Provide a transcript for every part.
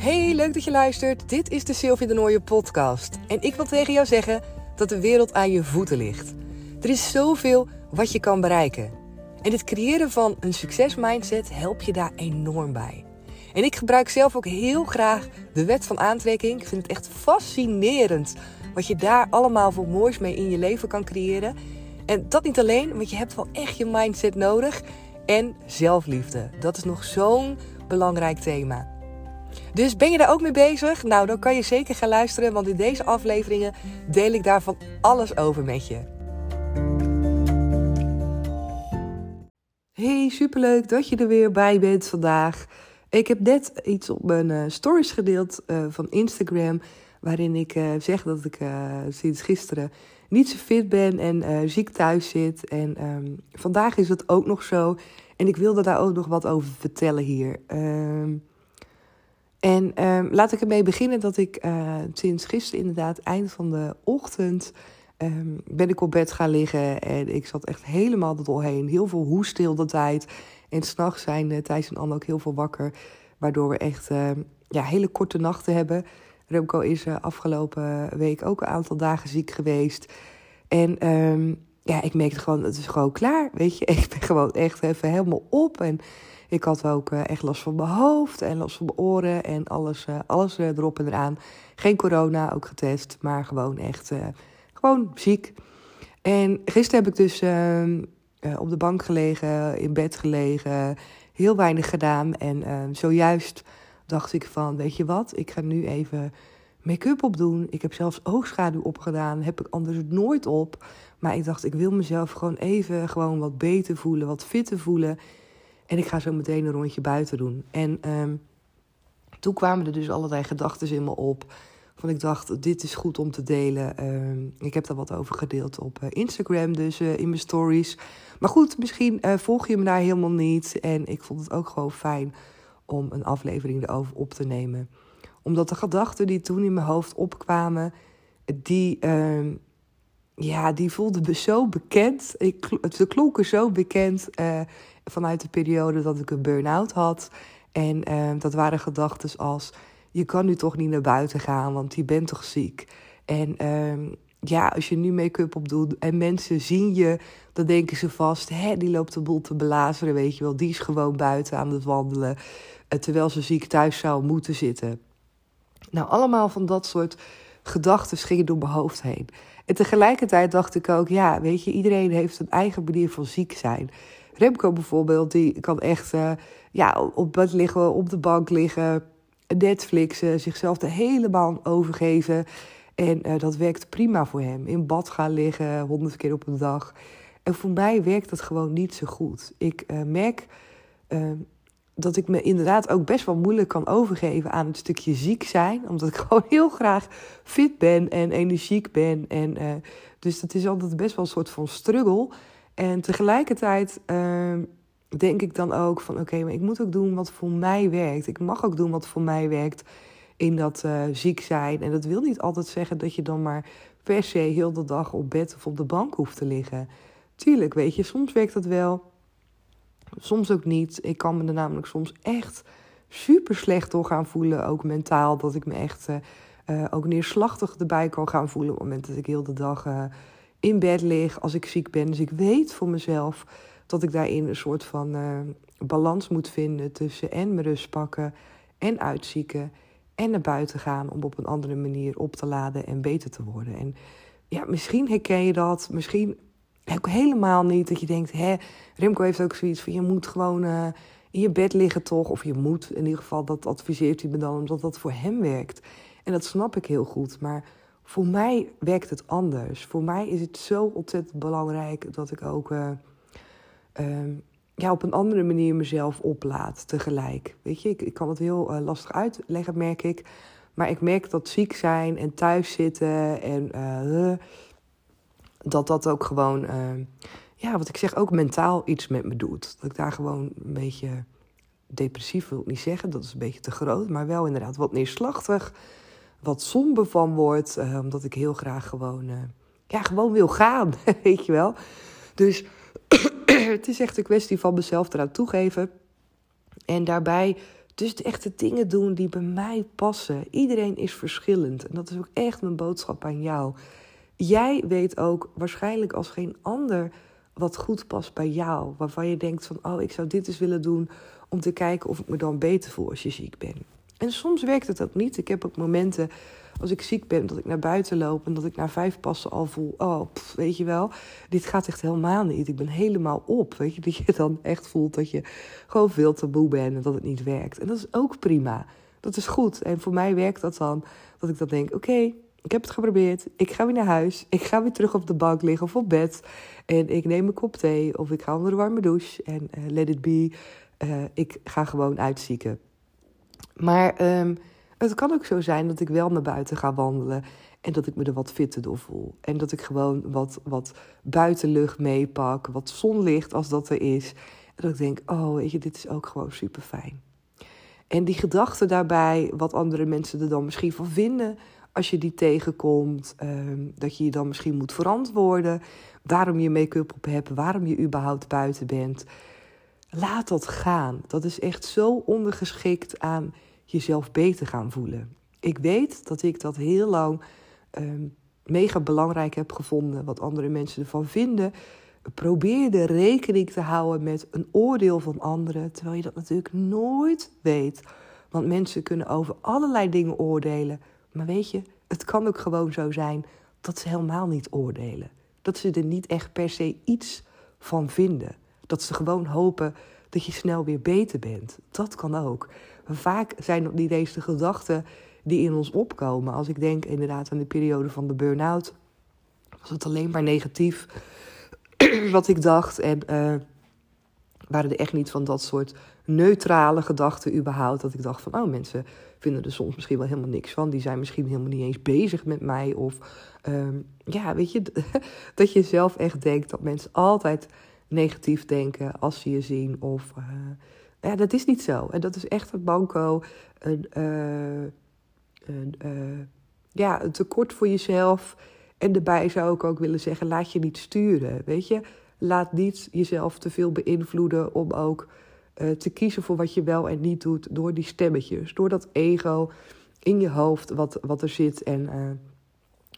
Hey, leuk dat je luistert. Dit is de Sylvie de Nooie podcast. En ik wil tegen jou zeggen dat de wereld aan je voeten ligt. Er is zoveel wat je kan bereiken. En het creëren van een succesmindset helpt je daar enorm bij. En ik gebruik zelf ook heel graag de wet van aantrekking. Ik vind het echt fascinerend wat je daar allemaal voor moois mee in je leven kan creëren. En dat niet alleen, want je hebt wel echt je mindset nodig. En zelfliefde. Dat is nog zo'n belangrijk thema. Dus ben je daar ook mee bezig? Nou, dan kan je zeker gaan luisteren, want in deze afleveringen deel ik daarvan alles over met je. Hey, superleuk dat je er weer bij bent vandaag. Ik heb net iets op mijn uh, stories gedeeld uh, van Instagram, waarin ik uh, zeg dat ik sinds gisteren niet zo fit ben en ziek thuis zit. En um, vandaag is het ook nog zo. En ik wilde daar ook nog wat over vertellen hier. Um, en um, laat ik ermee beginnen dat ik uh, sinds gisteren inderdaad, eind van de ochtend, um, ben ik op bed gaan liggen. En ik zat echt helemaal er doorheen. Heel veel hoest de tijd. En s'nachts zijn uh, Thijs en Anne ook heel veel wakker. Waardoor we echt uh, ja, hele korte nachten hebben. Remco is afgelopen week ook een aantal dagen ziek geweest. En ja, ik merkte gewoon, het is gewoon klaar. Weet je, ik ben gewoon echt even helemaal op. En ik had ook uh, echt last van mijn hoofd en last van mijn oren en alles, uh, alles uh, erop en eraan. Geen corona, ook getest, maar gewoon echt gewoon ziek. En gisteren heb ik dus ehm, op de bank gelegen, in bed gelegen, heel weinig gedaan. En ehm, zojuist dacht ik van, weet je wat, ik ga nu even make-up opdoen. Ik heb zelfs oogschaduw opgedaan, heb ik anders nooit op. Maar ik dacht, ik wil mezelf gewoon even gewoon wat beter voelen, wat fitter voelen. En ik ga zo meteen een rondje buiten doen. En um, toen kwamen er dus allerlei gedachten in me op. Van ik dacht, dit is goed om te delen. Um, ik heb daar wat over gedeeld op uh, Instagram, dus uh, in mijn stories. Maar goed, misschien uh, volg je me daar helemaal niet. En ik vond het ook gewoon fijn om een aflevering erover op te nemen. Omdat de gedachten die toen in mijn hoofd opkwamen, die, uh, ja, die voelden zo bekend. Ik, ze klonken zo bekend vanuit de periode dat ik een burn-out had. En uh, dat waren gedachten als: je kan nu toch niet naar buiten gaan, want je bent toch ziek. En uh, ja, als je nu make-up op doet en mensen zien je, dan denken ze vast: hè, die loopt de boel te belazeren, weet je wel. Die is gewoon buiten aan het wandelen, uh, terwijl ze ziek thuis zou moeten zitten. Nou, allemaal van dat soort gedachten gingen door mijn hoofd heen. En tegelijkertijd dacht ik ook: ja, weet je, iedereen heeft een eigen manier van ziek zijn. Remco bijvoorbeeld, die kan echt uh, ja, op bed liggen, op de bank liggen, Netflixen, zichzelf er helemaal overgeven. En uh, dat werkt prima voor hem. In bad gaan liggen, honderd keer op een dag. En voor mij werkt dat gewoon niet zo goed. Ik merk dat ik me inderdaad ook best wel moeilijk kan overgeven aan het stukje ziek zijn. Omdat ik gewoon heel graag fit ben en energiek ben. En, dus dat is altijd best wel een soort van struggle. En tegelijkertijd uh, denk ik dan ook van oké, maar ik moet ook doen wat voor mij werkt. Ik mag ook doen wat voor mij werkt in dat uh, ziek zijn. En dat wil niet altijd zeggen dat je dan maar per se heel de dag op bed of op de bank hoeft te liggen. Tuurlijk, weet je, soms werkt dat wel, soms ook niet. Ik kan me er namelijk soms echt super slecht door gaan voelen, ook mentaal. Dat ik me echt uh, uh, ook neerslachtig erbij kan gaan voelen op het moment dat ik heel de dag in bed lig als ik ziek ben. Dus ik weet voor mezelf dat ik daarin een soort van balans moet vinden tussen en mijn rust pakken en uitzieken en naar buiten gaan om op een andere manier op te laden en beter te worden. En ja, misschien herken je dat, misschien ook helemaal niet dat je denkt, hè, Remco heeft ook zoiets van je moet gewoon uh, in je bed liggen toch, of je moet in ieder geval, dat adviseert hij me dan omdat dat voor hem werkt. En dat snap ik heel goed, maar voor mij werkt het anders. Voor mij is het zo ontzettend belangrijk dat ik ook uh, uh, ja, op een andere manier mezelf oplaad tegelijk. Weet je, ik, ik kan het heel uh, lastig uitleggen, merk ik. Maar ik merk dat ziek zijn en thuis zitten en dat dat ook gewoon, ja, wat ik zeg, ook mentaal iets met me doet. Dat ik daar gewoon een beetje depressief wil ik niet zeggen, dat is een beetje te groot, maar wel inderdaad wat neerslachtig wat somber van word. Uh, omdat ik heel graag gewoon, uh, ja, gewoon wil gaan, weet je wel. Dus het is echt een kwestie van mezelf eraan toegeven. En daarbij Dus de echte dingen doen die bij mij passen. Iedereen is verschillend. En dat is ook echt mijn boodschap aan jou. Jij weet ook waarschijnlijk als geen ander wat goed past bij jou. Waarvan je denkt van, oh, ik zou dit eens willen doen om te kijken of ik me dan beter voel als je ziek bent. En soms werkt het ook niet. Ik heb ook momenten als ik ziek ben dat ik naar buiten loop en dat ik na vijf passen al voel, oh, weet je wel, dit gaat echt helemaal niet. Ik ben helemaal op. Weet je, dat je dan echt voelt dat je gewoon veel te bent en dat het niet werkt. En dat is ook prima. Dat is goed. En voor mij werkt dat dan, dat ik dan denk, oké, ik heb het geprobeerd. Ik ga weer naar huis. Ik ga weer terug op de bank liggen of op bed. En ik neem een kop thee of ik ga onder de warme douche. En uh, let it be. Uh, ik ga gewoon uitzieken. Maar um, het kan ook zo zijn dat ik wel naar buiten ga wandelen. En dat ik me er wat fitter door voel. En dat ik gewoon wat, wat buitenlucht meepak. Wat zonlicht als dat er is. En dat ik denk, oh weet je, dit is ook gewoon super fijn. En die gedachte daarbij, wat andere mensen er dan misschien van vinden als je die tegenkomt. Ehm, dat je je dan misschien moet verantwoorden. Waarom je make-up op hebt. Waarom je überhaupt buiten bent. Laat dat gaan. Dat is echt zo ondergeschikt aan jezelf beter gaan voelen. Ik weet dat ik dat heel lang ehm, mega belangrijk heb gevonden. Wat andere mensen ervan vinden. Probeer de rekening te houden met een oordeel van anderen. Terwijl je dat natuurlijk nooit weet. Want mensen kunnen over allerlei dingen oordelen. Maar weet je, het kan ook gewoon zo zijn dat ze helemaal niet oordelen. Dat ze er niet echt per se iets van vinden. Dat ze gewoon hopen dat je snel weer beter bent. Dat kan ook. Vaak zijn dat niet eens gedachten die in ons opkomen. Als ik denk inderdaad aan de periode van de burn-out, was het alleen maar negatief wat ik dacht. En uh, waren er echt niet van dat soort neutrale gedachten überhaupt. Dat ik dacht van, oh, mensen vinden er soms misschien wel helemaal niks van. Die zijn misschien helemaal niet eens bezig met mij. Of um, ja, weet je, dat je zelf echt denkt dat mensen altijd negatief denken als ze je zien. Of uh, ja, dat is niet zo. En dat is echt het banco. Een, uh, een, uh, ja, een tekort voor jezelf. En daarbij zou ik ook willen zeggen, laat je niet sturen. Weet je, laat niet jezelf te veel beïnvloeden om ook uh, te kiezen voor wat je wel en niet doet door die stemmetjes. Door dat ego in je hoofd wat, wat er zit en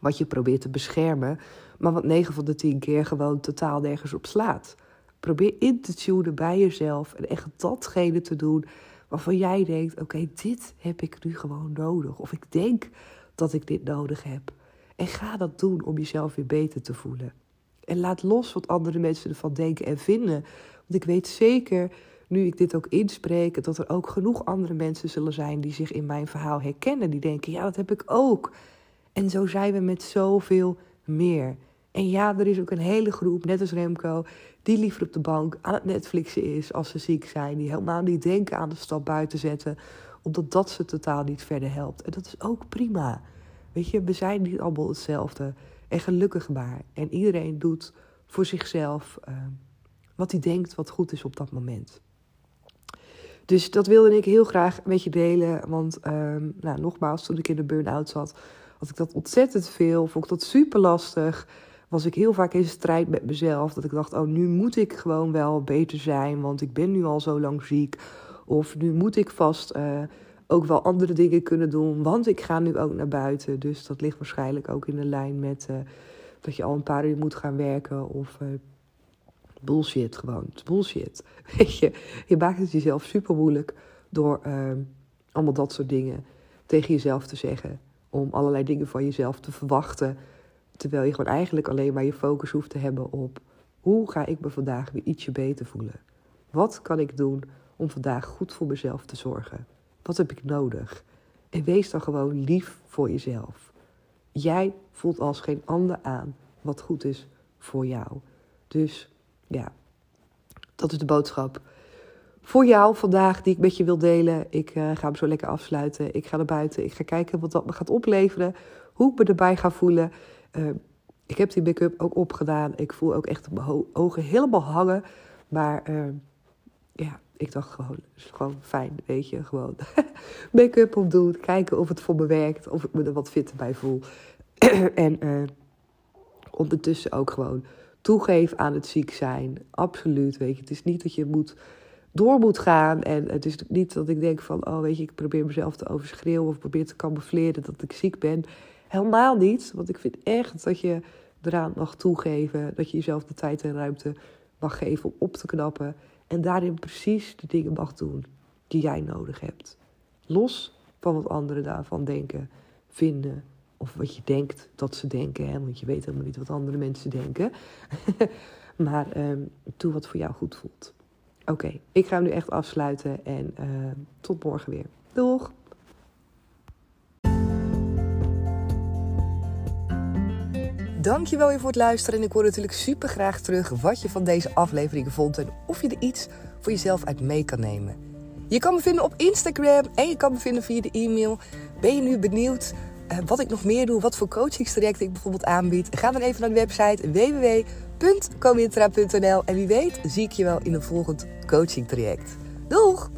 wat je probeert te beschermen. Maar wat 9 van de 10 keer gewoon totaal nergens op slaat. Probeer in te tunen bij jezelf en echt datgene te doen waarvan jij denkt: oké, dit heb ik nu gewoon nodig. Of ik denk dat ik dit nodig heb. En ga dat doen om jezelf weer beter te voelen. En laat los wat andere mensen ervan denken en vinden. Want ik weet zeker, nu ik dit ook inspreek, dat er ook genoeg andere mensen zullen zijn die zich in mijn verhaal herkennen. Die denken: ja, dat heb ik ook. En zo zijn we met zoveel meer. En ja, er is ook een hele groep, net als Remco, die liever op de bank aan het Netflixen is als ze ziek zijn. Die helemaal niet denken aan de stap buiten zetten, omdat dat ze totaal niet verder helpt. En dat is ook prima. Weet je, we zijn niet allemaal hetzelfde. En gelukkig maar. En iedereen doet voor zichzelf uh, wat hij denkt wat goed is op dat moment. Dus dat wilde ik heel graag met je delen. Want uh, nou, nogmaals, toen ik in de burn-out zat, had ik dat ontzettend veel. Vond ik dat super lastig was ik heel vaak in strijd met mezelf. Dat ik dacht, oh, nu moet ik gewoon wel beter zijn, want ik ben nu al zo lang ziek. Of nu moet ik vast uh, ook wel andere dingen kunnen doen, want ik ga nu ook naar buiten. Dus dat ligt waarschijnlijk ook in de lijn met uh, dat je al een paar uur moet gaan werken. Of uh, bullshit gewoon. Bullshit. Weet je, je maakt het jezelf super moeilijk door allemaal dat soort dingen tegen jezelf te zeggen. Om allerlei dingen van jezelf te verwachten Terwijl je gewoon eigenlijk alleen maar je focus hoeft te hebben op hoe ga ik me vandaag weer ietsje beter voelen? Wat kan ik doen om vandaag goed voor mezelf te zorgen? Wat heb ik nodig? En wees dan gewoon lief voor jezelf. Jij voelt als geen ander aan wat goed is voor jou. Dus ja, dat is de boodschap voor jou vandaag die ik met je wil delen. Ik uh, ga hem zo lekker afsluiten. Ik ga naar buiten. Ik ga kijken wat dat me gaat opleveren. Hoe ik me erbij ga voelen. Uh, ik heb die make-up ook opgedaan. Ik voel ook echt mijn ogen helemaal hangen. Maar uh, ja, ik dacht gewoon, is gewoon fijn, weet je. Gewoon make-up opdoen, kijken of het voor me werkt. Of ik me er wat fitter bij voel. en uh, ondertussen ook gewoon toegeven aan het ziek zijn. Absoluut, weet je. Het is niet dat je moet door moet gaan. En het is niet dat ik denk van, oh weet je, ik probeer mezelf te overschreeuwen of probeer te camoufleren dat ik ziek ben. Helemaal niet, want ik vind echt dat je eraan mag toegeven, dat je jezelf de tijd en ruimte mag geven om op te knappen en daarin precies de dingen mag doen die jij nodig hebt. Los van wat anderen daarvan denken, vinden of wat je denkt dat ze denken, want je weet helemaal niet wat andere mensen denken. maar um, doe wat voor jou goed voelt. Oké, ik ga hem nu echt afsluiten en uh, tot morgen weer. Doeg! Dankjewel weer voor het luisteren. En ik hoor natuurlijk super graag terug wat je van deze aflevering vond. En of je er iets voor jezelf uit mee kan nemen. Je kan me vinden op Instagram en je kan me vinden via de e-mail. Ben je nu benieuwd uh, wat ik nog meer doe? Wat voor coachingstrajecten ik bijvoorbeeld aanbied? Ga dan even naar de website www.comintra.nl En wie weet zie ik je wel in een volgend coachingtraject. Doeg!